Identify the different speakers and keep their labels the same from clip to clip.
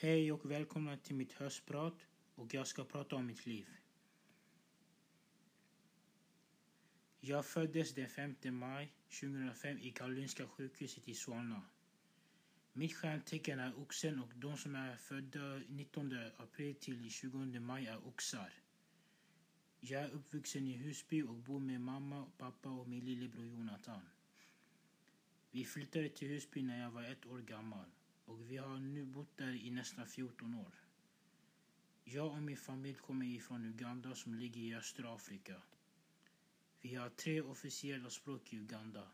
Speaker 1: Hej och välkomna till mitt höstprat och jag ska prata om mitt liv. Jag föddes den 5 maj 2005 i Karolinska sjukhuset i Solna. Mitt stjärntecken är oxen och de som är födda 19 april till 20 maj är oxar. Jag är uppvuxen i Husby och bor med mamma, pappa och min lillebror Jonathan. Vi flyttade till Husby när jag var ett år gammal och vi har nu bott där i nästan 14 år. Jag och min familj kommer ifrån Uganda som ligger i östra Afrika. Vi har tre officiella språk i Uganda.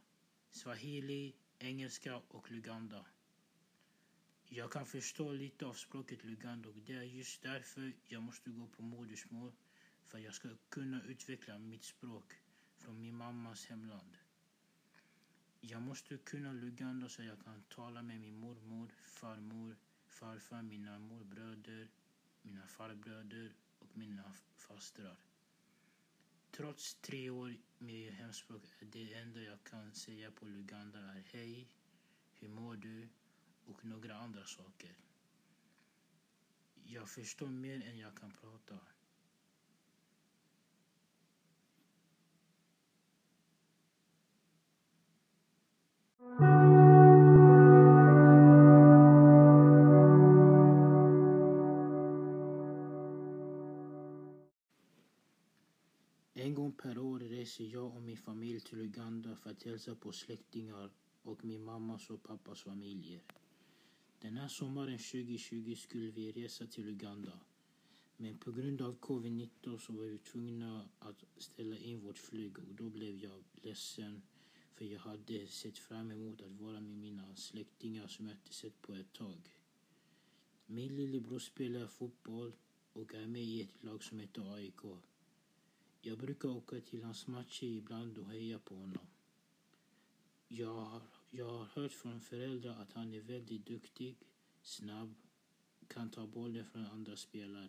Speaker 1: Swahili, engelska och luganda. Jag kan förstå lite av språket luganda och det är just därför jag måste gå på modersmål för att jag ska kunna utveckla mitt språk från min mammas hemland. Jag måste kunna Luganda så jag kan tala med min mormor, farmor, farfar, mina morbröder, mina farbröder och mina fastrar. Trots tre år med hemspråk är det enda jag kan säga på Luganda är hej, hur mår du och några andra saker. Jag förstår mer än jag kan prata. Reser jag och min familj till Uganda för att hälsa på släktingar och min mammas och pappas familjer. Den här sommaren 2020 skulle vi resa till Uganda. Men på grund av covid-19 så var vi tvungna att ställa in vårt flyg och då blev jag ledsen för jag hade sett fram emot att vara med mina släktingar som jag inte sett på ett tag. Min lillebror spelar fotboll och är med i ett lag som heter AIK. Jag brukar åka till hans matcher ibland och heja på honom. Jag har, jag har hört från föräldrar att han är väldigt duktig, snabb, kan ta bollen från andra spelare.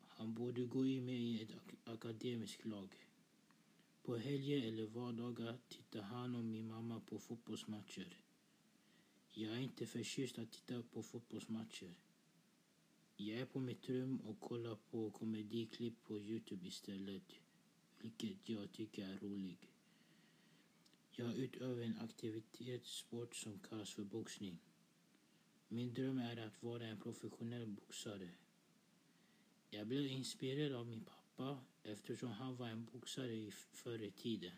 Speaker 1: Han borde gå in med i ett akademiskt lag. På helger eller vardagar tittar han och min mamma på fotbollsmatcher. Jag är inte förtjust att titta på fotbollsmatcher. Jag är på mitt rum och kollar på komediklipp på Youtube istället, vilket jag tycker är roligt. Jag utövar en aktivitetssport som kallas för boxning. Min dröm är att vara en professionell boxare. Jag blev inspirerad av min pappa eftersom han var en boxare förr i tiden.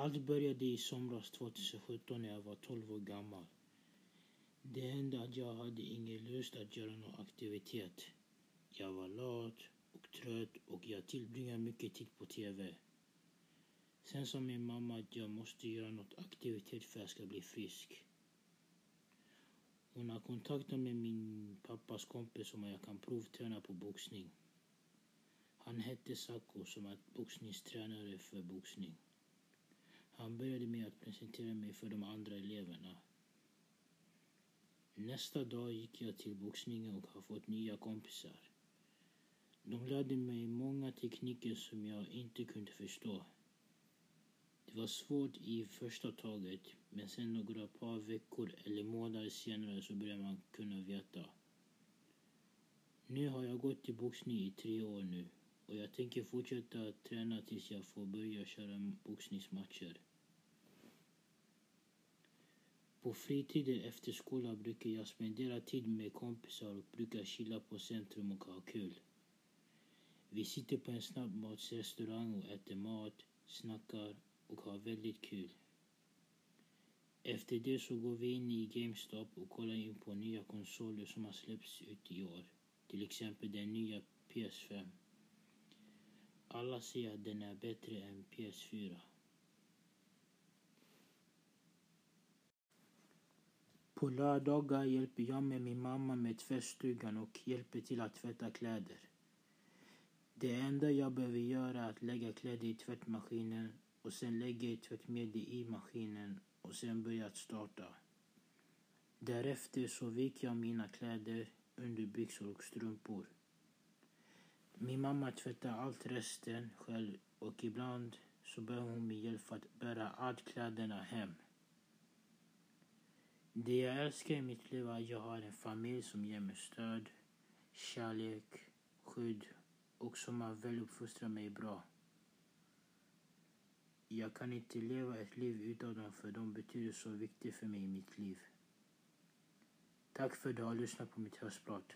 Speaker 1: Allt började i somras 2017 när jag var 12 år gammal. Det hände att jag hade ingen lust att göra någon aktivitet. Jag var lat och trött och jag tillbringade mycket tid på TV. Sen sa min mamma att jag måste göra något aktivitet för att jag ska bli frisk. Hon har kontaktat med min pappas kompis om jag kan provträna på boxning. Han hette Sacco som är boxningstränare för boxning. Han började med att presentera mig för de andra eleverna. Nästa dag gick jag till boxningen och har fått nya kompisar. De lärde mig många tekniker som jag inte kunde förstå. Det var svårt i första taget, men sen några par veckor eller månader senare så började man kunna veta. Nu har jag gått till boxning i tre år nu och jag tänker fortsätta träna tills jag får börja köra boxningsmatcher. På fritiden efter skolan brukar jag spendera tid med kompisar och brukar chilla på centrum och ha kul. Vi sitter på en snabbmatsrestaurang och äter mat, snackar och har väldigt kul. Efter det så går vi in i GameStop och kollar in på nya konsoler som har släppts ut i år. Till exempel den nya PS5. Alla säger att den är bättre än PS4. På lördagar hjälper jag med min mamma med tvättstugan och hjälper till att tvätta kläder. Det enda jag behöver göra är att lägga kläder i tvättmaskinen och sen lägga i tvättmedel i maskinen och sen börja att starta. Därefter så viker jag mina kläder under byxor och strumpor. Min mamma tvättar allt resten själv och ibland så behöver hon min hjälp för att bära allt kläderna hem. Det jag älskar i mitt liv är att jag har en familj som ger mig stöd, kärlek, skydd och som har väl uppfostrat mig bra. Jag kan inte leva ett liv utan dem för de betyder så mycket för mig i mitt liv. Tack för att du har lyssnat på mitt höstprat.